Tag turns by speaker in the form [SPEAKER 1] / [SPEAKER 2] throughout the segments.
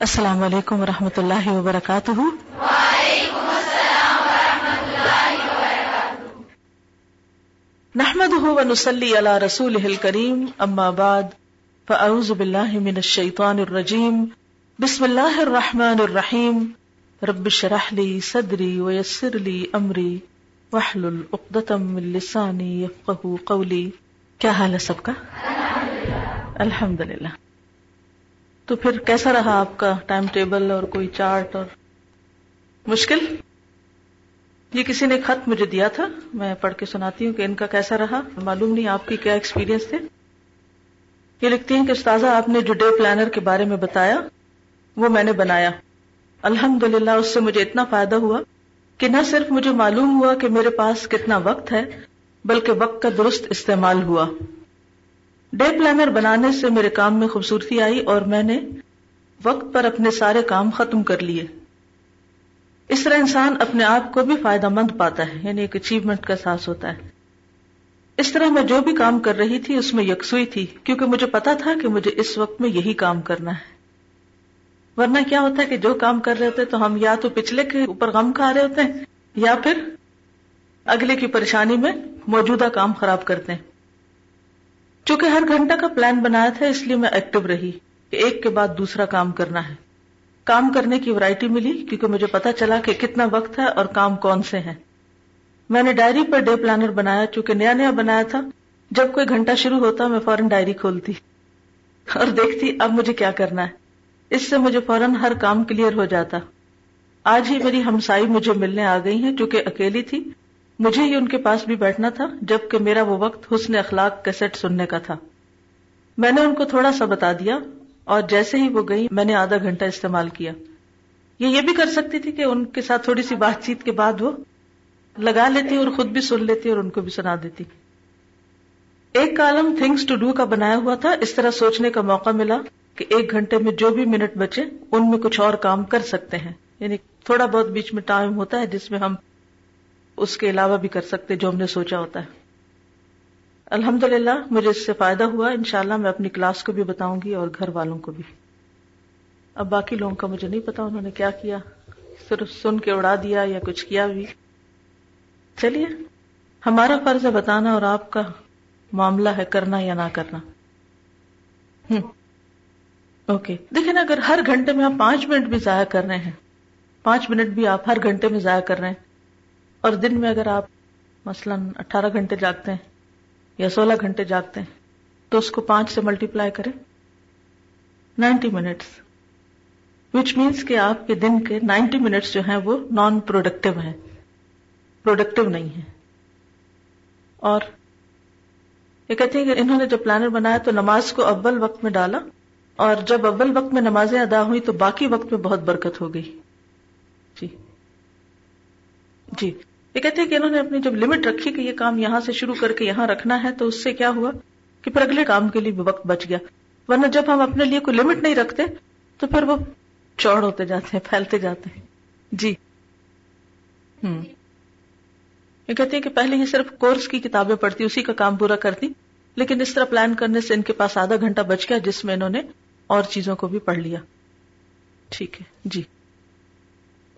[SPEAKER 1] السلام علیکم و رحمۃ اللہ وبرکاتہ۔ نحمد ونسلی علی رسول کریم اما بعد، فاعوذ باللہ من الشیطان الرجیم، بسم اللہ الرحمن الرحیم۔ رب شرح لی صدری ویسر لی امری وحلل اقدتم من لسانی یفقہ قولی۔ کیا حال ہے سب کا؟ الحمد للہ تو پھر کیسا رہا آپ کا ٹائم ٹیبل اور کوئی چارٹ اور مشکل؟ یہ کسی نے خط مجھے دیا تھا، میں پڑھ کے سناتی ہوں کہ ان کا کیسا رہا۔ معلوم نہیں آپ کی کیا ایکسپیرینس تھے۔ یہ لکھتی ہیں کہ استاذہ، آپ نے جو ڈے پلانر کے بارے میں بتایا، وہ میں نے بنایا۔ الحمد للہ اس سے مجھے اتنا فائدہ ہوا کہ نہ صرف مجھے معلوم ہوا کہ میرے پاس کتنا وقت ہے، بلکہ وقت کا درست استعمال ہوا۔ ڈے پلانر بنانے سے میرے کام میں خوبصورتی آئی اور میں نے وقت پر اپنے سارے کام ختم کر لیے۔ اس طرح انسان اپنے آپ کو بھی فائدہ مند پاتا ہے یعنی ایک اچیومنٹ کا احساس ہوتا ہے۔ اس طرح میں جو بھی کام کر رہی تھی، اس میں یکسوئی تھی، کیونکہ مجھے پتا تھا کہ مجھے اس وقت میں یہی کام کرنا ہے۔ ورنہ کیا ہوتا ہے کہ جو کام کر رہے ہوتے تو ہم یا تو پچھلے کے اوپر غم کھا رہے ہوتے ہیں، یا پھر اگلے کی پریشانی میں موجودہ کام خراب کرتے ہیں۔ چونکہ ہر گھنٹہ کا پلان بنایا تھا، اس لیے میں ایکٹیو رہی کہ ایک کے بعد دوسرا کام کرنا ہے۔ کام کرنے کی ورائٹی ملی کیونکہ مجھے پتا چلا کہ کتنا وقت ہے اور کام کون سے ہیں۔ میں نے ڈائری پر ڈے پلانر بنایا چونکہ نیا نیا بنایا تھا۔ جب کوئی گھنٹہ شروع ہوتا، میں فوراً ڈائری کھولتی اور دیکھتی اب مجھے کیا کرنا ہے۔ اس سے مجھے فوراً ہر کام کلیئر ہو جاتا۔ آج ہی میری ہمسائی مجھے ملنے آ گئی ہیں چونکہ اکیلی تھی۔ مجھے ہی ان کے پاس بھی بیٹھنا تھا، جبکہ میرا وہ وقت حسن اخلاق کیسٹ سننے کا تھا۔ میں نے ان کو تھوڑا سا بتا دیا، اور جیسے ہی وہ گئی میں نے آدھا گھنٹہ استعمال کیا۔ یہ یہ بھی کر سکتی تھی کہ ان کے ساتھ تھوڑی سی بات چیت کے بعد وہ لگا لیتی اور خود بھی سن لیتی اور ان کو بھی سنا دیتی۔ ایک کالم تھنگس ٹو ڈو کا بنایا ہوا تھا، اس طرح سوچنے کا موقع ملا کہ ایک گھنٹے میں جو بھی منٹ بچے، ان میں کچھ اور کام کر سکتے ہیں۔ یعنی تھوڑا بہت بیچ میں ٹائم ہوتا ہے جس میں ہم اس کے علاوہ بھی کر سکتے جو ہم نے سوچا ہوتا ہے۔ الحمد للہ مجھے اس سے فائدہ ہوا۔ ان شاء اللہ میں اپنی کلاس کو بھی بتاؤں گی اور گھر والوں کو بھی۔ اب باقی لوگوں کا مجھے نہیں پتا انہوں نے کیا کیا۔ صرف سن کے اڑا دیا یا کچھ کیا بھی۔ چلیے، ہمارا فرض ہے بتانا اور آپ کا معاملہ ہے کرنا یا نہ کرنا۔ اوکے۔ دیکھیں نا، اگر ہر گھنٹے میں آپ پانچ منٹ بھی ضائع کر رہے ہیں، پانچ منٹ بھی آپ ہر گھنٹے میں ضائع کر رہے ہیں اور دن میں اگر آپ مثلاً اٹھارہ گھنٹے جاگتے ہیں یا سولہ گھنٹے جاگتے ہیں، تو اس کو پانچ سے ملٹی پلائی کریں۔ Ninety minutes. وچ مینس کہ آپ کے دن کے نائنٹی منٹس جو ہیں وہ نان پروڈکٹیو ہیں۔ پروڈکٹیو نہیں ہے اور یہ کہتے ہیں کہ انہوں نے جب پلانر بنایا تو نماز کو اول وقت میں ڈالا اور جب اول وقت میں نمازیں ادا ہوئی تو باقی وقت میں بہت برکت ہو گئی۔ جی۔ جی۔ یہ کہتے ہیں کہ انہوں نے اپنی جب لمٹ رکھی کہ یہ کام یہاں سے شروع کر کے یہاں رکھنا ہے، تو اس سے کیا ہوا کہ پھر اگلے کام کے لیے بھی وقت بچ گیا۔ ورنہ جب ہم اپنے لیے کوئی لمٹ نہیں رکھتے، تو پھر وہ چوڑ ہوتے جاتے ہیں، پھیلتے جاتے ہیں۔ جی۔ ہوں یہ کہتی ہے کہ پہلے ہی صرف کورس کی کتابیں پڑھتی، اسی کا کام پورا کرتی، لیکن اس طرح پلان کرنے سے ان کے پاس آدھا گھنٹہ بچ گیا، جس میں انہوں نے اور چیزوں کو بھی پڑھ لیا۔ ٹھیک ہے۔ جی۔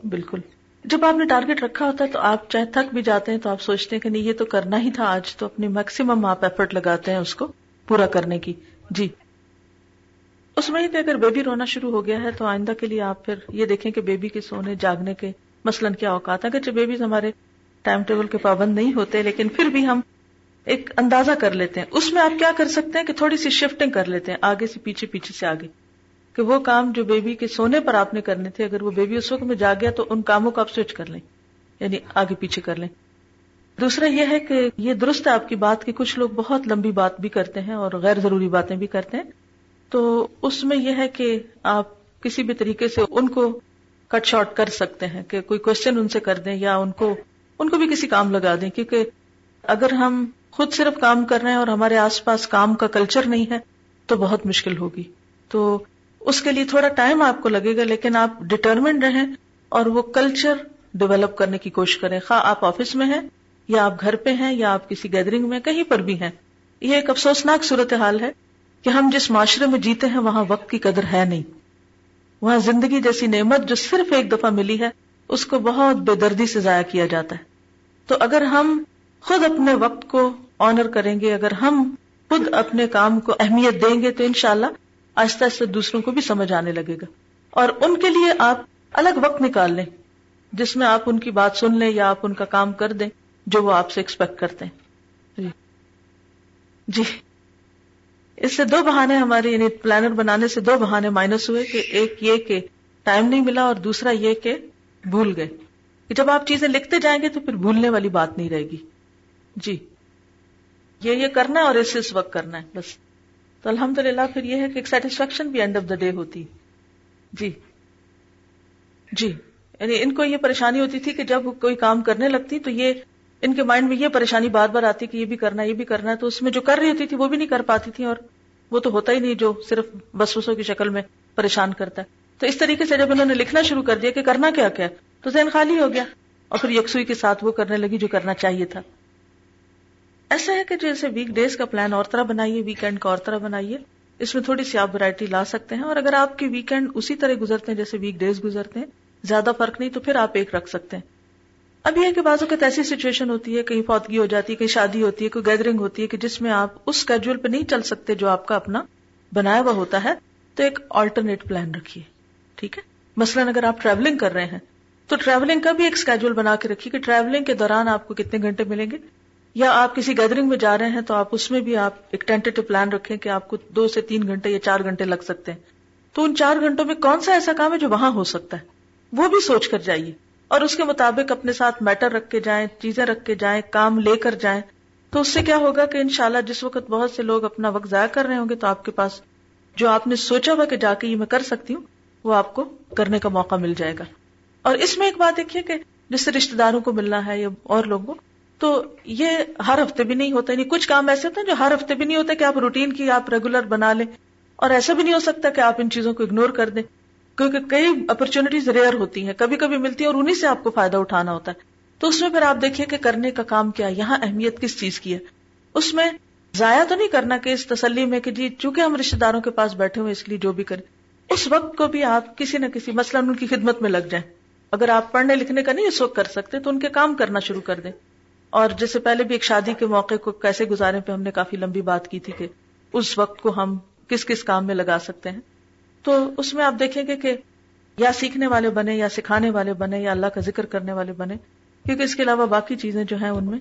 [SPEAKER 1] بالکل۔ جب آپ نے ٹارگیٹ رکھا ہوتا ہے تو آپ چاہے تھک بھی جاتے ہیں تو آپ سوچتے ہیں کہ نہیں، یہ تو کرنا ہی تھا، آج تو اپنی میکسیمم آپ ایفرٹ لگاتے ہیں اس کو پورا کرنے کی۔ جی۔ اس میں اگر بیبی رونا شروع ہو گیا ہے تو آئندہ کے لیے آپ پھر یہ دیکھیں کہ بیبی کے سونے، جاگنے کے مثلاً کیا اوقات ہے اگرچہ بیبیز ہمارے ٹائم ٹیبل کے پابند نہیں ہوتے، لیکن پھر بھی ہم ایک اندازہ کر لیتے ہیں۔ اس میں آپ کیا کر سکتے ہیں کہ تھوڑی سی شفٹنگ کر لیتے ہیں، آگے سے پیچھے پیچھے سے آگے۔ کہ وہ کام جو بیبی کے سونے پر آپ نے کرنے تھے، اگر وہ بیبی اس وقت میں جا گیا تو ان کاموں کو آپ سوئچ کر لیں یعنی آگے پیچھے کر لیں۔ دوسرا یہ ہے کہ یہ درست ہے، آپ کی بات کہ کچھ لوگ بہت لمبی بات بھی کرتے ہیں اور غیر ضروری باتیں بھی کرتے ہیں۔ تو اس میں یہ ہے کہ آپ کسی بھی طریقے سے ان کو کٹ شارٹ کر سکتے ہیں کہ کوئی کوشچن ان سے کر دیں یا ان کو ان کو بھی کسی کام لگا دیں۔ کیونکہ اگر ہم خود صرف کام کر رہے ہیں اور ہمارے آس پاس کام کا کلچر نہیں ہے تو بہت مشکل ہوگی۔ تو اس کے لیے تھوڑا ٹائم آپ کو لگے گا، لیکن آپ ڈٹرمنڈ رہیں اور وہ کلچر ڈیولپ کرنے کی کوشش کریں۔ خواہ آپ آفس میں ہیں یا آپ گھر پہ ہیں یا آپ کسی گیدرنگ میں کہیں پر بھی ہیں، یہ ایک افسوسناک صورت حال ہے کہ ہم جس معاشرے میں جیتے ہیں، وہاں وقت کی قدر ہے نہیں۔ وہاں زندگی جیسی نعمت جو صرف ایک دفعہ ملی ہے، اس کو بہت بے دردی سے ضائع کیا جاتا ہے۔ تو اگر ہم خود اپنے وقت کو آنر کریں گے، اگر ہم خود اپنے کام کو اہمیت دیں گے، تو انشاءاللہ آہستہ آہستہ دوسروں کو بھی سمجھ آنے لگے گا۔ اور ان کے لیے آپ الگ وقت نکال لیں، جس میں آپ ان کی بات سن لیں یا آپ ان کا کام کر دیں، جو وہ آپ سے ایکسپیکٹ کرتے ہیں۔ جی۔ جی۔ اس سے دو بہانے ہمارے یعنی پلانر بنانے سے دو بہانے مائنس ہوئے کہ ایک یہ کہ ٹائم نہیں ملا اور دوسرا یہ کہ بھول گئے۔ کہ جب آپ چیزیں لکھتے جائیں گے تو پھر بھولنے والی بات نہیں رہے گی۔ جی۔ یہ یہ کرنا ہے اور اس اس وقت کرنا ہے، بس۔ تو الحمد للہ پھر یہ ہے کہ ایک سیٹسفیکشن بھی اینڈ آف دا ڈے ہوتی۔ جی۔ جی۔ یعنی ان کو یہ پریشانی ہوتی تھی کہ جب کوئی کام کرنے لگتی تو یہ ان کے مائنڈ میں یہ پریشانی بار بار آتی کہ یہ بھی کرنا یہ بھی کرنا ہے۔ تو اس میں جو کر رہی ہوتی تھی وہ بھی نہیں کر پاتی تھی اور وہ تو ہوتا ہی نہیں جو صرف بسوسوں کی شکل میں پریشان کرتا ہے۔ تو اس طریقے سے جب انہوں نے لکھنا شروع کر دیا کہ کرنا کیا کیا، تو ذہن خالی ہو گیا۔ اور پھر یکسوئی کے ساتھ وہ کرنے لگی جو کرنا چاہیے تھا۔ ایسا ہے کہ جیسے ویک ڈیز کا پلان اور طرح بنائیے ویکینڈ کا اور طرح بنائیے، اس میں تھوڑی سی آپ ورائٹی لا سکتے ہیں اور اگر آپ کے ویکینڈ اسی طرح گزرتے ہیں جیسے ویک ڈیز گزرتے ہیں، زیادہ فرق نہیں تو پھر آپ ایک رکھ سکتے ہیں۔ اب یہ کہ بعض اوقات ایسی سچویشن ہوتی ہے، کہیں فوتگی ہو جاتی ہے، کہیں شادی ہوتی ہے، کوئی گیدرنگ ہوتی ہے کہ جس میں آپ اس اسکیڈول پہ نہیں چل سکتے جو آپ کا اپنا بنایا ہوا ہوتا ہے، تو ایک آلٹرنیٹ پلان رکھیے، ٹھیک ہے؟ مثلاً اگر آپ ٹریولنگ کر رہے ہیں، تو ٹریولنگ کا بھی ایک اسکیڈول بنا کے رکھیے کہ ٹریولنگ کے دوران آپ کو کتنے گھنٹے ملیں گے؟ یا آپ کسی گیدرنگ میں جا رہے ہیں تو آپ اس میں بھی آپ ایک ٹینٹیو پلان رکھیں کہ آپ کو دو سے تین گھنٹے یا چار گھنٹے لگ سکتے ہیں۔ تو ان چار گھنٹوں میں کون سا ایسا کام ہے جو وہاں ہو سکتا ہے؟ وہ بھی سوچ کر جائیے۔ اور اس کے مطابق اپنے ساتھ میٹر رکھ کے جائیں، چیزیں رکھ کے جائیں، کام لے کر جائیں۔ تو اس سے کیا ہوگا کہ انشاءاللہ جس وقت بہت سے لوگ اپنا وقت ضائع کر رہے ہوں گے تو آپ کے پاس جو آپ نے سوچا ہوا کہ جا کے یہ میں کر سکتی ہوں، وہ آپ کو کرنے کا موقع مل جائے گا۔ اور اس میں ایک بات دیکھیے کہ جس سے رشتے داروں کو ملنا ہے یا اور لوگوں کو تو یہ ہر ہفتے بھی نہیں ہوتا یعنی کچھ کام ایسے ہوتے ہیں جو ہر ہفتے بھی نہیں ہوتا کہ آپ روٹین کی آپ ریگولر بنا لیں۔ اور ایسا بھی نہیں ہو سکتا کہ آپ ان چیزوں کو اگنور کر دیں۔ کیونکہ کئی اپرچونٹیز ریئر ہوتی ہیں، کبھی کبھی ملتی ہے اور انہیں سے آپ کو فائدہ اٹھانا ہوتا ہے۔ تو اس میں پھر آپ دیکھیے کہ کرنے کا کام کیا، یہاں اہمیت کس چیز کی ہے؟ اس میں ضائع تو نہیں کرنا کہ اس تسلی میں کہ جی چونکہ ہم رشتے داروں کے پاس بیٹھے ہوئے اس لیے جو بھی کریں۔ اس وقت کو بھی آپ کسی نہ کسی، مثلاً ان کی خدمت میں لگ جائیں۔ اگر آپ پڑھنے لکھنے کا نہیں اس وقت کر سکتے، تو ان کے کام کرنا شروع کر دیں۔ اور جیسے پہلے بھی ایک شادی کے موقع کو کیسے گزارے پہ ہم نے کافی لمبی بات کی تھی کہ اس وقت کو ہم کس کس کام میں لگا سکتے ہیں۔ تو اس میں آپ دیکھیں گے کہ یا سیکھنے والے بنے، یا سکھانے والے بنے، یا اللہ کا ذکر کرنے والے بنے، کیونکہ اس کے علاوہ باقی چیزیں جو ہیں ان میں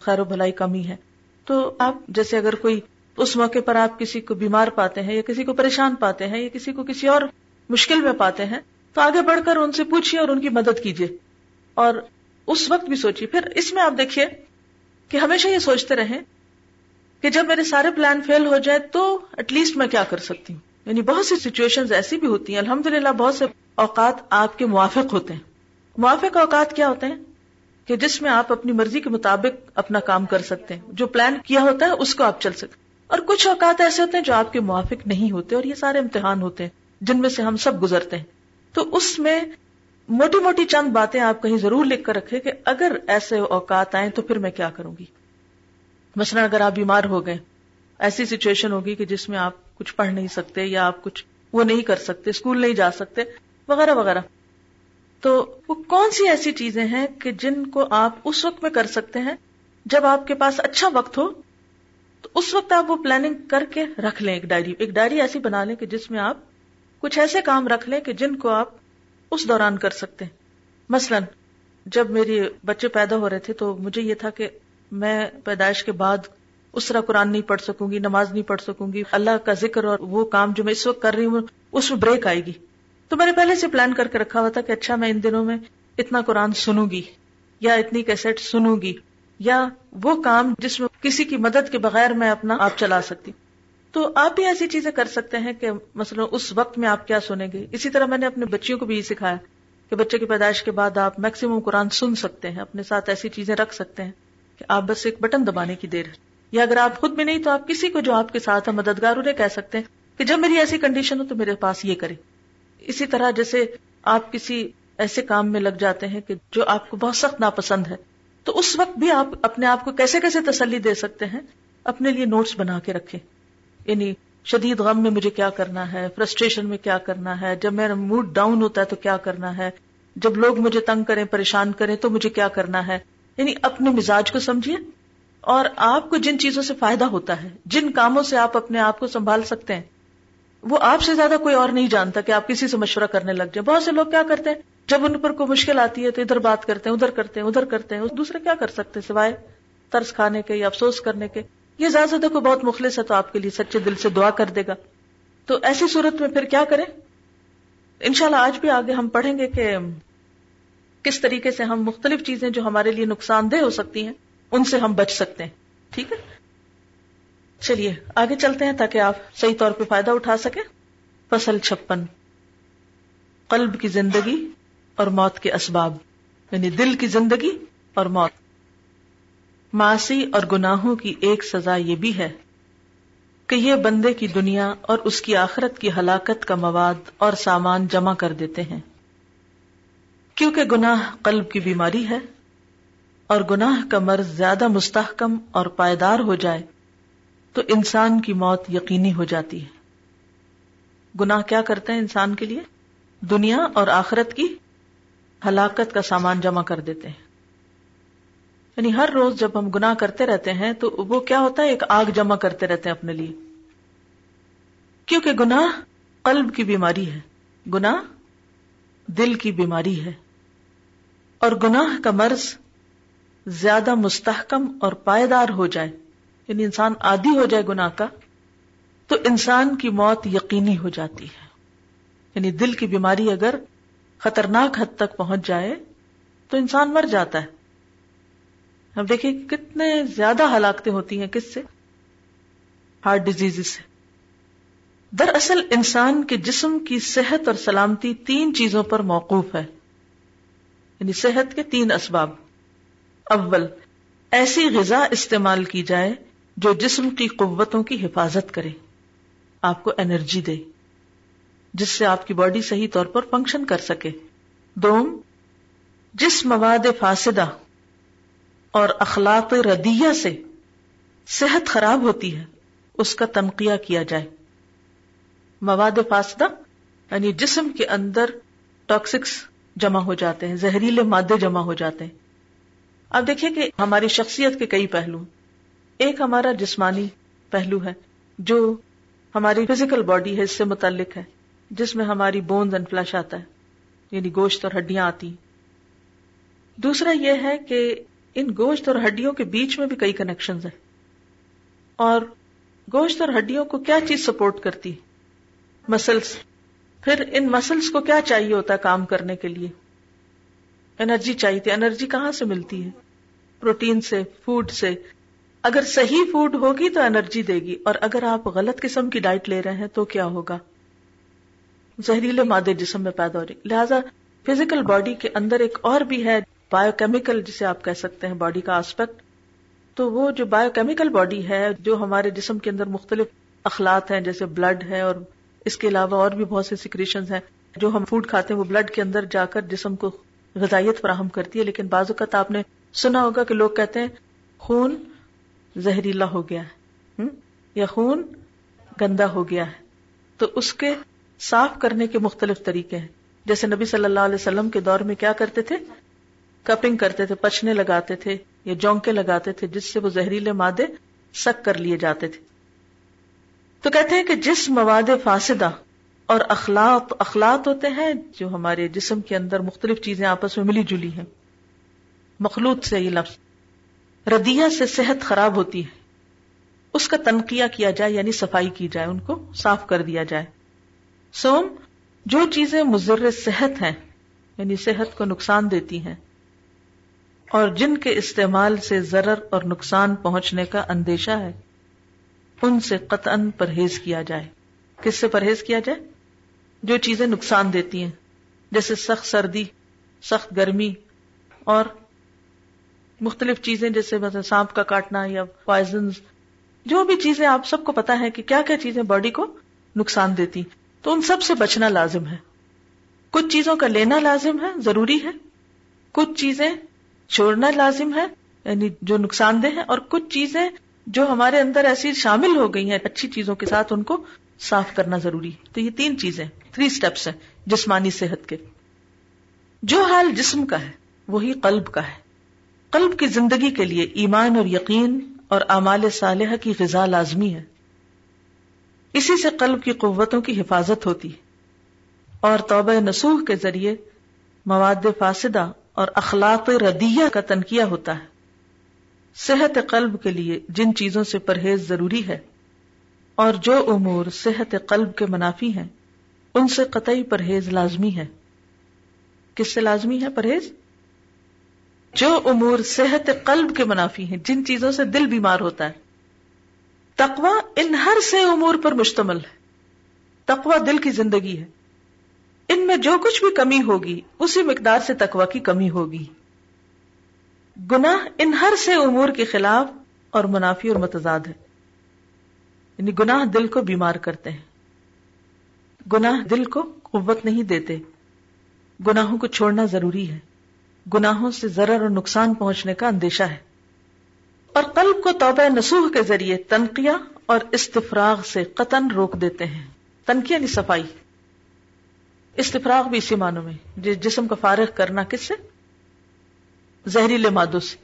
[SPEAKER 1] خیر و بھلائی کمی ہے۔ تو آپ جیسے اگر کوئی اس موقع پر آپ کسی کو بیمار پاتے ہیں یا کسی کو پریشان پاتے ہیں یا کسی کو کسی اور مشکل میں پاتے ہیں، تو آگے بڑھ کر ان سے پوچھیے اور ان کی مدد کیجیے اور اس وقت بھی سوچیے پھر اس میں آپ دیکھیے کہ ہمیشہ یہ سوچتے رہیں کہ جب میرے سارے پلان فیل ہو جائے تو ایٹ لیسٹ میں کیا کر سکتی ہوں؟ یعنی بہت سی سچویشن ایسی بھی ہوتی ہیں الحمد للہ بہت سے اوقات آپ کے موافق ہوتے ہیں۔ موافق اوقات کیا ہوتے ہیں؟ کہ جس میں آپ اپنی مرضی کے مطابق اپنا کام کر سکتے ہیں۔ جو پلان کیا ہوتا ہے، اس کو آپ چل سکتے اور کچھ اوقات ایسے ہوتے ہیں جو آپ کے موافق نہیں ہوتے اور یہ سارے امتحان ہوتے ہیں، جن میں سے ہم سب گزرتے ہیں۔ تو اس میں موٹی موٹی چند باتیں آپ کہیں ضرور لکھ کر رکھے کہ اگر ایسے اوقات آئیں تو پھر میں کیا کروں گی؟ مثلا اگر آپ بیمار ہو گئے، ایسی سچویشن ہوگی کہ جس میں آپ کچھ پڑھ نہیں سکتے یا آپ کچھ وہ نہیں کر سکتے، اسکول نہیں جا سکتے، وغیرہ وغیرہ۔ تو وہ کون سی ایسی چیزیں ہیں کہ جن کو آپ اس وقت میں کر سکتے ہیں جب آپ کے پاس اچھا وقت ہو؟ تو اس وقت آپ وہ پلاننگ کر کے رکھ لیں ایک ڈائری ایک ڈائری ایسی بنا لیں کہ جس میں آپ کچھ ایسے کام رکھ لیں کہ جن کو آپ اس دوران کر سکتے ہیں۔ مثلا، جب میری بچے پیدا ہو رہے تھے تو مجھے یہ تھا کہ میں پیدائش کے بعد اس طرح قرآن نہیں پڑھ سکوں گی، نماز نہیں پڑھ سکوں گی۔ اللہ کا ذکر اور وہ کام جو میں اس وقت کر رہی ہوں، اس میں بریک آئے گی۔ تو میں نے پہلے سے پلان کر کے رکھا ہوا تھا کہ اچھا میں ان دنوں میں اتنا قرآن سنوں گی، یا اتنی کیسٹ سنوں گی، یا وہ کام جس میں کسی کی مدد کے بغیر میں اپنا آپ چلا سکتی۔ تو آپ بھی ایسی چیزیں کر سکتے ہیں کہ مثلا اس وقت میں آپ کیا سنیں گے؟ اسی طرح میں نے اپنے بچیوں کو بھی یہ سکھایا کہ بچے کی پیدائش کے بعد آپ میکسیمم قرآن سن سکتے ہیں، اپنے ساتھ ایسی چیزیں رکھ سکتے ہیں کہ آپ بس ایک بٹن دبانے کی دیر یا اگر آپ خود میں نہیں تو آپ کسی کو جو آپ کے ساتھ ہے مددگار انہیں کہہ سکتے ہیں کہ جب میری ایسی کنڈیشن ہو تو میرے پاس یہ کرے اسی طرح جیسے آپ کسی ایسے کام میں لگ جاتے ہیں کہ جو آپ کو بہت سخت ناپسند ہے، تو اس وقت بھی آپ اپنے آپ کو کیسے کیسے تسلی دے سکتے ہیں؟ اپنے لیے نوٹس بنا کے رکھیں۔ یعنی شدید غم میں مجھے کیا کرنا ہے فرسٹریشن میں کیا کرنا ہے، جب میرا موڈ ڈاؤن ہوتا ہے تو کیا کرنا ہے؟ جب لوگ مجھے تنگ کریں، پریشان کریں تو مجھے کیا کرنا ہے؟ یعنی اپنے مزاج کو سمجھیے۔ اور آپ کو جن چیزوں سے فائدہ ہوتا ہے، جن کاموں سے آپ اپنے آپ کو سنبھال سکتے ہیں، وہ آپ سے زیادہ کوئی اور نہیں جانتا کہ آپ کسی سے مشورہ کرنے لگ جائیں۔ بہت سے لوگ کیا کرتے ہیں؟ جب ان پر کوئی مشکل آتی ہے تو ادھر بات کرتے ہیں، ادھر کرتے ہیں، ادھر کرتے ہیں۔ دوسرے کیا کر سکتے سوائے ترس کھانے کے یا افسوس کرنے کے؟ یہ زیادہ زیادہ کوئی بہت مخلص ہے تو آپ کے لیے سچے دل سے دعا کر دے گا۔ تو ایسی صورت میں پھر کیا کریں؟ انشاءاللہ آج بھی آگے ہم پڑھیں گے کہ کس طریقے سے ہم مختلف چیزیں جو ہمارے لیے نقصان دہ ہو سکتی ہیں، ان سے ہم بچ سکتے ہیں۔ ٹھیک ہے؟ چلیے، آگے چلتے ہیں تاکہ آپ صحیح طور پہ فائدہ اٹھا سکیں۔ فصل چھپن، قلب کی زندگی اور موت کے اسباب یعنی دل کی زندگی اور موت۔ معاشی اور گناہوں کی ایک سزا یہ بھی ہے کہ یہ بندے کی دنیا اور اس کی آخرت کی ہلاکت کا مواد اور سامان جمع کر دیتے ہیں۔ کیونکہ گناہ قلب کی بیماری ہے اور گناہ کا مرض زیادہ مستحکم اور پائیدار ہو جائے تو انسان کی موت یقینی ہو جاتی ہے۔ گناہ کیا کرتے ہیں انسان کے لیے؟ دنیا اور آخرت کی ہلاکت کا سامان جمع کر دیتے ہیں۔ یعنی ہر روز جب ہم گناہ کرتے رہتے ہیں تو وہ کیا ہوتا ہے؟ ایک آگ جمع کرتے رہتے ہیں اپنے لیے۔ کیونکہ گناہ قلب کی بیماری ہے۔ گناہ دل کی بیماری ہے۔ اور گناہ کا مرض زیادہ مستحکم اور پائیدار ہو جائے۔ یعنی انسان عادی ہو جائے گناہ کا، تو انسان کی موت یقینی ہو جاتی ہے۔ یعنی دل کی بیماری اگر خطرناک حد تک پہنچ جائے تو انسان مر جاتا ہے۔ اب دیکھیں کتنے زیادہ ہلاکتیں ہوتی ہیں کس سے؟ ہارٹ ڈیزیز سے۔ دراصل انسان کے جسم کی صحت اور سلامتی تین چیزوں پر موقوف ہے۔ یعنی صحت کے تین اسباب۔ اول، ایسی غذا استعمال کی جائے جو جسم کی قوتوں کی حفاظت کرے، آپ کو انرجی دے، جس سے آپ کی باڈی صحیح طور پر فنکشن کر سکے۔ دوم، جس مواد فاسدہ اور اخلاق ردیہ سے صحت خراب ہوتی ہے، اس کا تنقیہ کیا جائے۔ مواد فاسدہ یعنی جسم کے اندر ٹاکسکس جمع ہو جاتے ہیں، زہریلے مادے جمع ہو جاتے ہیں۔ اب دیکھیے کہ ہماری شخصیت کے کئی پہلو ایک ہمارا جسمانی پہلو ہے، جو ہماری فزیکل باڈی ہے، اس سے متعلق ہے، جس میں ہماری بونز اینڈ فلش آتا ہے یعنی گوشت اور ہڈیاں آتی دوسرا یہ ہے کہ ان گوشت اور ہڈیوں کے بیچ میں بھی کئی کنیکشن ہیں۔ اور گوشت اور ہڈیوں کو کیا چیز سپورٹ کرتی؟ مسلس پھر ان مسلس کو کیا چاہیے ہوتا ہے کام کرنے کے لیے؟ انرجی چاہیے۔ تھی انرجی کہاں سے ملتی ہے؟ پروٹین سے فوڈ سے۔ اگر صحیح فوڈ ہوگی تو انرجی دے گی۔ اور اگر آپ غلط قسم کی ڈائٹ لے رہے ہیں تو کیا ہوگا؟ زہریلے مادے جسم میں پیدا ہو رہی لہٰذا فزیکل باڈی کے اندر ایک اور بھی ہے۔ بایو کیمیکل جسے آپ کہہ سکتے ہیں باڈی کا آسپیکٹ تو وہ جو بایو کیمیکل باڈی ہے، جو ہمارے جسم کے اندر مختلف اخلاط ہیں، جیسے بلڈ ہے، اور اس کے علاوہ اور بھی بہت سے سیکریشن ہیں، جو ہم فوڈ کھاتے ہیں، وہ بلڈ کے اندر جا کر جسم کو غذائیت فراہم کرتی ہے۔ لیکن بعض اوقات آپ نے سنا ہوگا کہ لوگ کہتے ہیں، خون زہریلا ہو گیا ہے یا خون گندا ہو گیا ہے۔ تو اس کے صاف کرنے کے مختلف طریقے ہیں۔ جیسے نبی صلی اللہ علیہ وسلم کے دور میں کیا کرتے تھے؟ کپنگ کرتے تھے پچنے لگاتے تھے یا جونکے لگاتے تھے، جس سے وہ زہریلے مادے سک کر لیے جاتے تھے۔ تو کہتے ہیں کہ جس مواد فاسدہ اور اخلاق اخلاق ہوتے ہیں جو ہمارے جسم کے اندر مختلف چیزیں آپس میں ملی جلی ہیں۔ مخلوط سے یہ لفظ ردیا سے صحت خراب ہوتی ہے۔ اس کا تنقیہ کیا جائے یعنی صفائی کی جائے، ان کو صاف کر دیا جائے۔ سوم، جو چیزیں مضر صحت ہیں یعنی صحت کو نقصان دیتی ہیں اور جن کے استعمال سے ضرر اور نقصان پہنچنے کا اندیشہ ہے، ان سے قطعا پرہیز کیا جائے۔ کس سے پرہیز کیا جائے؟ جو چیزیں نقصان دیتی ہیں، جیسے سخت سردی، سخت گرمی اور مختلف چیزیں، جیسے مثلا سانپ کا کاٹنا یا پوائزن جو بھی چیزیں آپ سب کو پتا ہے کہ کیا کیا چیزیں باڈی کو نقصان دیتی تو ان سب سے بچنا لازم ہے۔ کچھ چیزوں کا لینا لازم ہے، ضروری ہے۔ کچھ چیزیں چھوڑنا لازم ہے یعنی جو نقصان دہ ہے اور کچھ چیزیں جو ہمارے اندر ایسی شامل ہو گئی ہیں، اچھی چیزوں کے ساتھ ان کو صاف کرنا ضروری۔ تو یہ تین چیزیں تھری سٹیپس ہیں، جسمانی صحت کے۔ جو حال جسم کا ہے، وہی قلب کا ہے۔ قلب کی زندگی کے لیے ایمان اور یقین اور اعمال صالحہ کی غذا لازمی ہے۔ اسی سے قلب کی قوتوں کی حفاظت ہوتی ہے۔ اور توبہ نسوح کے ذریعے مواد فاسدہ اور اخلاق ردیہ کا تنقیہ ہوتا ہے۔ صحت قلب کے لیے جن چیزوں سے پرہیز ضروری ہے، اور جو امور صحت قلب کے منافی ہیں، ان سے قطعی پرہیز لازمی ہے۔ کس سے لازمی ہے پرہیز؟ جو امور صحت قلب کے منافی ہیں، جن چیزوں سے دل بیمار ہوتا ہے۔ تقوا ان ہر سے امور پر مشتمل ہے۔ تقوا دل کی زندگی ہے۔ ان میں جو کچھ بھی کمی ہوگی، اسی مقدار سے تقوا کی کمی ہوگی۔ گناہ ان ہر سے امور کے خلاف اور منافی اور متضاد ہے۔ یعنی گناہ دل کو بیمار کرتے ہیں۔ گناہ دل کو قوت نہیں دیتے۔ گناہوں کو چھوڑنا ضروری ہے۔ گناہوں سے ضرر اور نقصان پہنچنے کا اندیشہ ہے۔ اور قلب کو توبہ نسوح کے ذریعے تنقیہ اور استفراغ سے قطن روک دیتے ہیں۔ تنقیہ نہیں صفائی۔ استفراغ بھی اسی معنوں میں جسم کا فارغ کرنا کس سے؟ زہریلے مادوں سے۔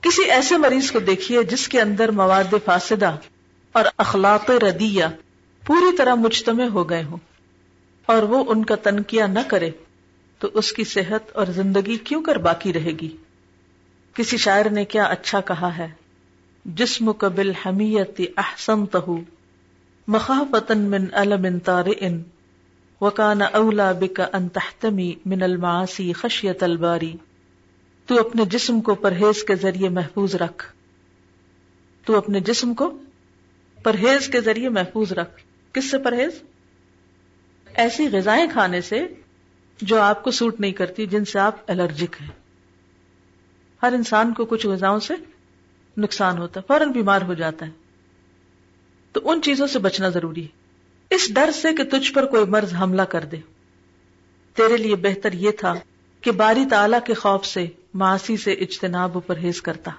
[SPEAKER 1] کسی ایسے مریض کو دیکھیے جس کے اندر مواد فاسدہ اور اخلاق ردیہ پوری طرح مجتمع ہو گئے ہوں اور وہ ان کا تنقیہ نہ کرے، تو اس کی صحت اور زندگی کیوں کر باقی رہے گی؟ کسی شاعر نے کیا اچھا کہا ہے، جسم قبل حمیت احسن تہو مخافت من علم تار ان وکان اولا بک ان تحتمی من المعاصی خشیت الباری تو اپنے جسم کو پرہیز کے ذریعے محفوظ رکھ۔ تو اپنے جسم کو پرہیز کے ذریعے محفوظ رکھ۔ کس سے پرہیز؟ ایسی غذائیں کھانے سے جو آپ کو سوٹ نہیں کرتی، جن سے آپ الرجک ہیں۔ ہر انسان کو کچھ غذاؤں سے نقصان ہوتا ہے، فوراً بیمار ہو جاتا ہے۔ تو ان چیزوں سے بچنا ضروری ہے۔ اس ڈر سے کہ تجھ پر کوئی مرض حملہ کر دے۔ تیرے لیے بہتر یہ تھا کہ باری تعالی کے خوف سے معاشی سے اجتناب و پرہیز کرتا۔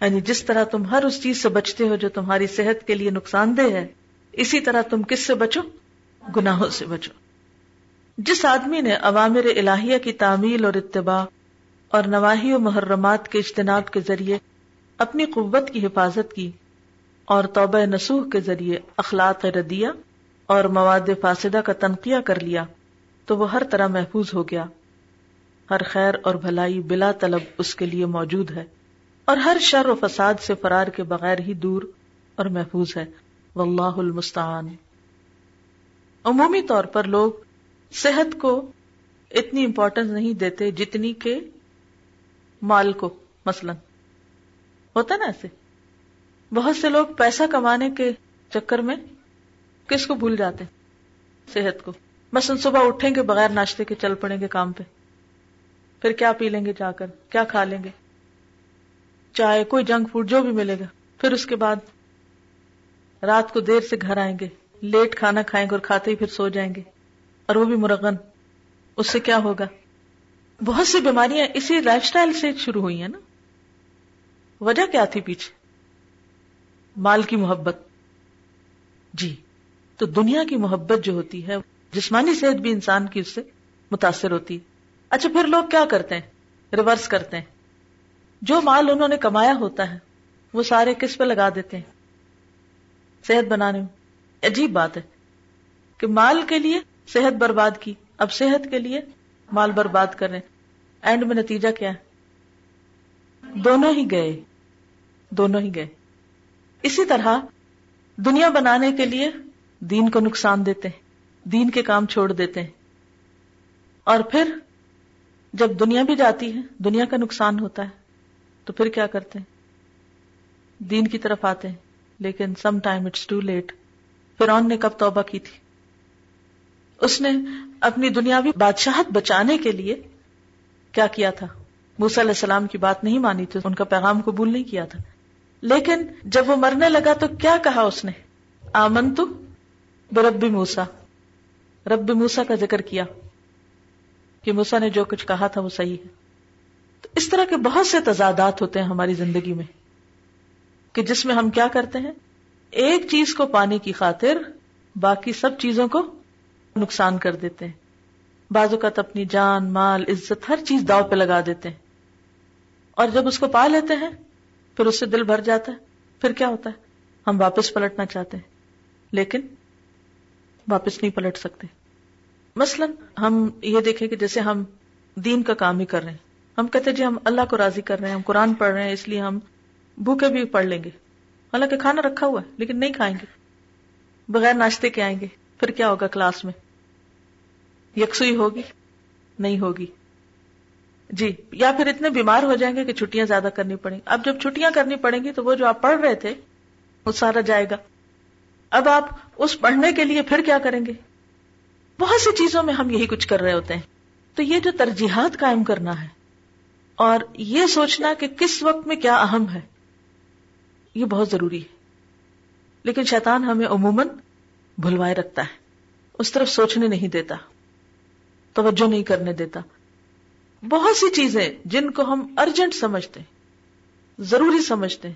[SPEAKER 1] یعنی جس طرح تم ہر اس چیز سے بچتے ہو جو تمہاری صحت کے لیے نقصان دہ ہے، اسی طرح تم کس سے بچو؟ گناہوں سے بچو۔ جس آدمی نے عوامر الہیہ کی تعمیل اور اتباع اور نواحی و محرمات کے اجتناب کے ذریعے اپنی قوت کی حفاظت کی اور توبہ نسوح کے ذریعے اخلاق ردیہ اور مواد فاسدہ کا تنقیہ کر لیا، تو وہ ہر طرح محفوظ ہو گیا۔ ہر خیر اور بھلائی بلا طلب اس کے لیے موجود ہے اور ہر شر و فساد سے فرار کے بغیر ہی دور اور محفوظ ہے۔ واللہ المستعان۔ عمومی طور پر لوگ صحت کو اتنی امپورٹینس نہیں دیتے جتنی کہ مال کو، مثلا۔ ہوتا نا ایسے؟ بہت سے لوگ پیسہ کمانے کے چکر میں کس کو بھول جاتے صحت کو۔ مثلا صبح اٹھیں گے بغیر ناشتے کے، چل پڑیں گے کام پہ۔ پھر کیا پی لیں گے جا کر؟ کیا کھا لیں گے؟ چائے، کوئی جنک فوڈ، جو بھی ملے گا۔ پھر اس کے بعد رات کو دیر سے گھر آئیں گے۔ لیٹ کھانا کھائیں گے اور کھاتے ہی پھر سو جائیں گے۔ اور وہ بھی مرغن۔ اس سے کیا ہوگا؟ بہت سی بیماریاں اسی لائف اسٹائل سے شروع ہوئی ہیں نا۔ وجہ کیا تھی پیچھے؟ مال کی محبت۔ جی تو دنیا کی محبت جو ہوتی ہے، جسمانی صحت بھی انسان کی اس سے متاثر ہوتی۔ ہے اچھا پھر لوگ کیا کرتے ہیں؟ ریورس کرتے ہیں۔ جو مال انہوں نے کمایا ہوتا ہے، وہ سارے کس پہ لگا دیتے ہیں؟ صحت بنانے میں۔ عجیب بات ہے کہ مال کے لیے صحت برباد کی۔ اب صحت کے لیے مال برباد کر رہے اینڈ میں نتیجہ کیا ہے؟ دونوں ہی گئے۔ دونوں ہی گئے۔ اسی طرح دنیا بنانے کے لیے دین کو نقصان دیتے ہیں، دین کے کام چھوڑ دیتے ہیں۔ اور پھر جب دنیا بھی جاتی ہے، دنیا کا نقصان ہوتا ہے، تو پھر کیا کرتے ہیں؟ دین کی طرف آتے ہیں، لیکن some time it's too late پھر نے کب توبہ کی تھی؟ اس نے اپنی دنیاوی بادشاہت بچانے کے لیے کیا کیا تھا؟ موسا علیہ السلام کی بات نہیں مانی تھی، ان کا پیغام قبول نہیں کیا تھا۔ لیکن جب وہ مرنے لگا تو کیا کہا اس نے؟ آمن تو برب موسا رب موسا کا ذکر کیا کہ موسا نے جو کچھ کہا تھا وہ صحیح ہے۔ تو اس طرح کے بہت سے تضادات ہوتے ہیں ہماری زندگی میں کہ جس میں ہم کیا کرتے ہیں؟ ایک چیز کو پانے کی خاطر باقی سب چیزوں کو نقصان کر دیتے ہیں۔ بعض اوقات اپنی جان، مال، عزت، ہر چیز داؤ پہ لگا دیتے ہیں۔ اور جب اس کو پا لیتے ہیں پھر اس سے دل بھر جاتا ہے۔ پھر کیا ہوتا ہے؟ ہم واپس پلٹنا چاہتے ہیں۔ لیکن واپس نہیں پلٹ سکتے۔ مثلا ہم یہ دیکھیں کہ جیسے ہم دین کا کام ہی کر رہے ہیں۔ ہم کہتے جی ہم اللہ کو راضی کر رہے ہیں، ہم قرآن پڑھ رہے ہیں، اس لیے ہم بھوکے بھی پڑھ لیں گے۔ حالانکہ کھانا رکھا ہوا ہے، لیکن نہیں کھائیں گے۔ بغیر ناشتے کے آئیں گے۔ پھر کیا ہوگا کلاس میں؟ یکسوئی ہوگی؟ نہیں ہوگی۔ جی یا پھر اتنے بیمار ہو جائیں گے کہ چھٹیاں زیادہ کرنی پڑیں۔ گی اب جب چھٹیاں کرنی پڑیں گی تو وہ جو آپ پڑھ رہے تھے، وہ سارا جائے گا۔ اب آپ اس پڑھنے کے لیے پھر کیا کریں گے؟ بہت سی چیزوں میں ہم یہی کچھ کر رہے ہوتے ہیں۔ تو یہ جو ترجیحات قائم کرنا ہے، اور یہ سوچنا کہ کس وقت میں کیا اہم ہے، یہ بہت ضروری ہے۔ لیکن شیطان ہمیں عموماً بھلوائے رکھتا ہے، اس طرف سوچنے نہیں دیتا، توجہ نہیں کرنے دیتا۔ بہت سی چیزیں جن کو ہم ارجنٹ سمجھتے ہیں، ضروری سمجھتے ہیں،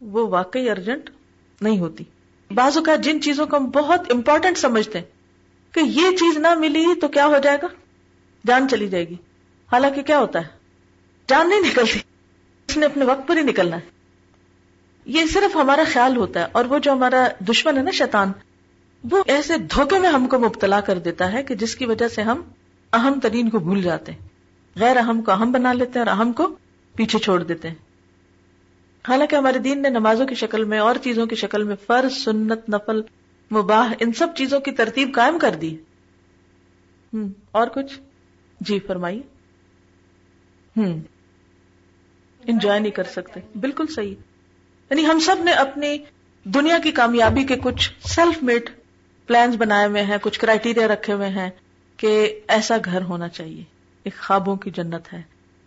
[SPEAKER 1] وہ واقعی ارجنٹ نہیں ہوتی۔ بعض اوقات جن چیزوں کو ہم بہت امپورٹنٹ سمجھتے ہیں، کہ یہ چیز نہ ملی تو کیا ہو جائے گا؟ جان چلی جائے گی۔ حالانکہ کیا ہوتا ہے؟ جان نہیں نکلتی۔ اس نے اپنے وقت پر ہی نکلنا ہے۔ یہ صرف ہمارا خیال ہوتا ہے، اور وہ جو ہمارا دشمن ہے نا شیطان، وہ ایسے دھوکے میں ہم کو مبتلا کر دیتا ہے کہ جس کی وجہ سے ہم اہم ترین کو بھول جاتے ہیں۔ غیر اہم کو اہم بنا لیتے ہیں اور اہم کو پیچھے چھوڑ دیتے ہیں۔ حالانکہ ہمارے دین نے نمازوں کی شکل میں اور چیزوں کی شکل میں فرض، سنت، نفل، مباح، ان سب چیزوں کی ترتیب قائم کر دی۔ ہوں اور کچھ؟ جی فرمائیے۔ ہوں انجوائے نہیں کر سکتے۔ بالکل صحیح۔ یعنی ہم سب نے اپنی دنیا کی کامیابی کے کچھ سیلف میڈ پلانز بنائے ہوئے ہیں، کچھ کرائٹیریا رکھے ہوئے ہیں کہ ایسا گھر ہونا چاہیے۔ ایک خوابوں کی جنت ہے۔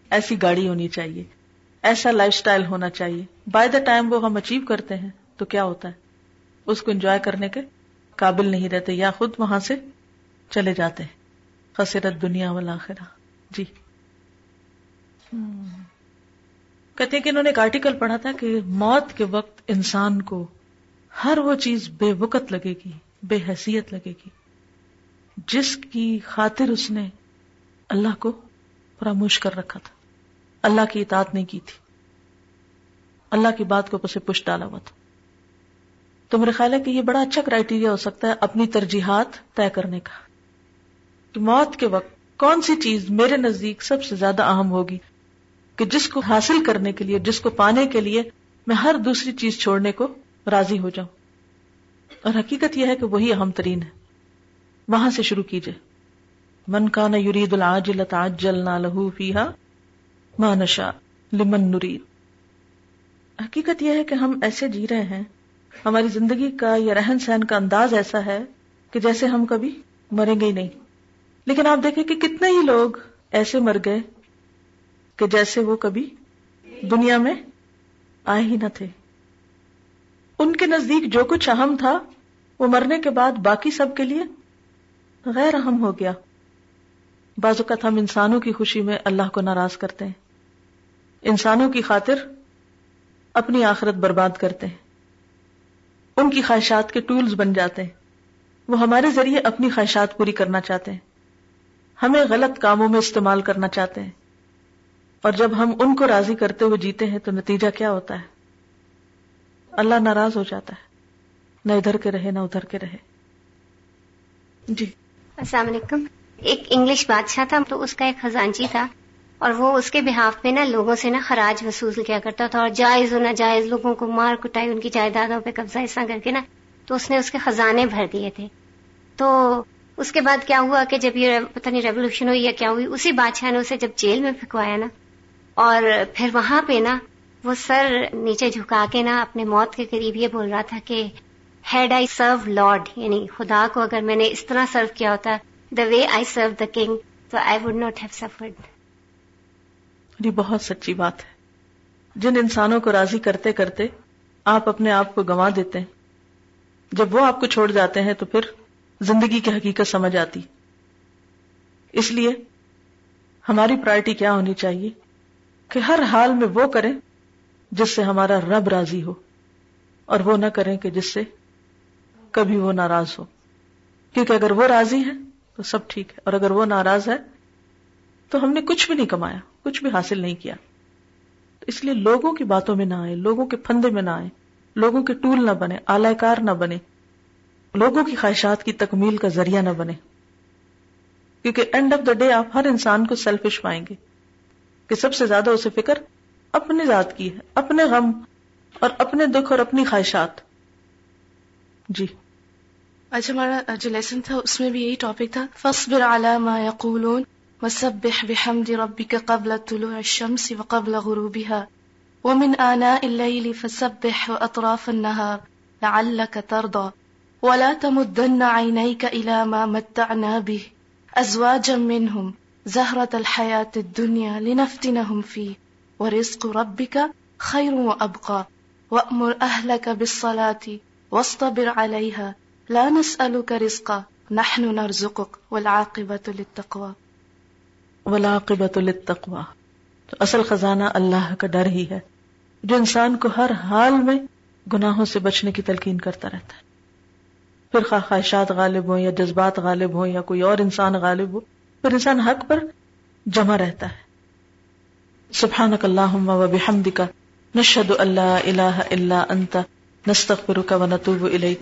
[SPEAKER 1] ایسی گاڑی ہونی چاہیے۔ ایسا لائف سٹائل ہونا چاہیے۔ بائی دا ٹائم وہ ہم اچیو کرتے ہیں، تو کیا ہوتا ہے؟ اس کو انجوائے کرنے کے قابل نہیں رہتے یا خود وہاں سے چلے جاتے ہیں۔ خسرت دنیا والا جی۔ کہتے ہیں کہ انہوں نے ایک آرٹیکل پڑھا تھا کہ موت کے وقت انسان کو ہر وہ چیز بے وقت لگے گی، بے حیثیت لگے گی۔ جس کی خاطر اس نے اللہ کو فراموش کر رکھا تھا۔ اللہ کی اطاعت نہیں کی تھی۔ اللہ کی بات کو پسے پش ڈالا ہوا تھا۔ تو میرے خیال ہے کہ یہ بڑا اچھا کرائٹیریا ہو سکتا ہے اپنی ترجیحات طے کرنے کا۔ کہ موت کے وقت کون سی چیز میرے نزدیک سب سے زیادہ اہم ہوگی؟ کہ جس کو حاصل کرنے کے لیے، جس کو پانے کے لیے میں ہر دوسری چیز چھوڑنے کو راضی ہو جاؤں۔ اور حقیقت یہ ہے کہ وہی اہم ترین ہے۔ وہاں سے شروع کیجیے من کا نہ یورید العاجل تعجل نہ لہو فیہا ما نشا لمن نرید۔ حقیقت یہ ہے کہ ہم ایسے جی رہے ہیں، ہماری زندگی کا یا رہن سہن کا انداز ایسا ہے کہ جیسے ہم کبھی مریں گے ہی نہیں۔ لیکن آپ دیکھیں کہ کتنے ہی لوگ ایسے مر گئے کہ جیسے وہ کبھی دنیا میں آئے ہی نہ تھے۔ ان کے نزدیک جو کچھ اہم تھا، وہ مرنے کے بعد باقی سب کے لیے غیر اہم ہو گیا۔ بعض اوقات ہم انسانوں کی خوشی میں اللہ کو ناراض کرتے ہیں۔ انسانوں کی خاطر اپنی آخرت برباد کرتے ہیں۔ ان کی خواہشات کے ٹولز بن جاتے ہیں۔ وہ ہمارے ذریعے اپنی خواہشات پوری کرنا چاہتے ہیں۔ ہمیں غلط کاموں میں استعمال کرنا چاہتے ہیں۔ اور جب ہم ان کو راضی کرتے ہوئے جیتے ہیں تو نتیجہ کیا ہوتا ہے؟ اللہ ناراض ہو جاتا ہے۔ نہ ادھر کے رہے، نہ ادھر کے رہے۔
[SPEAKER 2] جی۔ السلام علیکم۔ ایک انگلش بادشاہ تھا تو اس کا ایک خزانچی تھا اور وہ اس کے بحاف میں نا لوگوں سے نا خراج وصول کیا کرتا تھا اور جائز و ناجائز لوگوں کو مار کٹائی، ان کی جائیدادوں پہ قبضہ حصہ کر کے نا تو اس نے اس کے خزانے بھر دیے تھے۔ تو اس کے بعد کیا ہوا کہ جب یہ پتہ نہیں ریولیوشن ہوئی یا کیا ہوئی، اسی بادشاہ نے اسے جب جیل میں پھکوایا نا، اور پھر وہاں پہ نا وہ سر نیچے جھکا کے نا اپنے موت کے قریب یہ بول رہا تھا کہ ہیڈ آئی سرو لارڈ یعنی خدا کو اگر میں نے اس طرح سرو کیا ہوتا دا وے آئی سرو دا کنگ تو I would not have suffered
[SPEAKER 1] یہ بہت سچی بات ہے۔ جن انسانوں کو راضی کرتے کرتے آپ اپنے آپ کو گنوا دیتے ہیں۔ جب وہ آپ کو چھوڑ جاتے ہیں تو پھر زندگی کی حقیقت سمجھ آتی۔ اس لیے ہماری پرائرٹی کیا ہونی چاہیے؟ کہ ہر حال میں وہ کریں جس سے ہمارا رب راضی ہو اور وہ نہ کریں کہ جس سے کبھی وہ ناراض ہو۔ کیونکہ اگر وہ راضی ہے تو سب ٹھیک ہے۔ اور اگر وہ ناراض ہے تو ہم نے کچھ بھی نہیں کمایا، کچھ بھی حاصل نہیں کیا۔ اس لیے لوگوں کی باتوں میں نہ آئے لوگوں کے پھندے میں نہ آئے لوگوں کے ٹول نہ بنے اعلی کار نہ بنے، لوگوں کی خواہشات کی تکمیل کا ذریعہ نہ بنے۔ کیونکہ اینڈ آف دا ڈے آپ ہر انسان کو سیلفش پائیں گے کہ سب سے زیادہ اسے فکر اپنے ذات کی ہے، اپنے غم اور اپنے دکھ اور اپنی خواہشات۔ جی۔
[SPEAKER 3] آج ہمارا جو لیسن تھا، اس میں بھی یہی ٹاپک تھا۔ فصبر على ما يقولون، وسبح بحمد ربك قبل طلوع الشمس وقبل غروبها۔ ومن آناء الليل فسبح وأطراف النهار لعلك ترضى۔ ولا تمدن عينيك إلى ما متعنا به أزواجا منهم زهرة الحياة الدنيا لنفتنهم فيه۔ ورزق ربك خير وأبقى۔ وأمر أهلك بالصلاة واصطبر عليها۔ لا نسألك رزقا نحن نرزقك، والعاقبة للتقوى.
[SPEAKER 1] ولاقبت التقوا تو اصل خزانہ اللہ کا ڈر ہی ہے، جو انسان کو ہر حال میں گناہوں سے بچنے کی تلقین کرتا رہتا ہے۔ پھر خواہ خواہشات غالب ہوں یا جذبات غالب ہوں یا کوئی اور انسان غالب ہو، پھر انسان حق پر جمع رہتا ہے۔ سبحانک اللہم و بحمدک، نشہد اللہ الہ الا انت، نستغفرک و نتوب الیک۔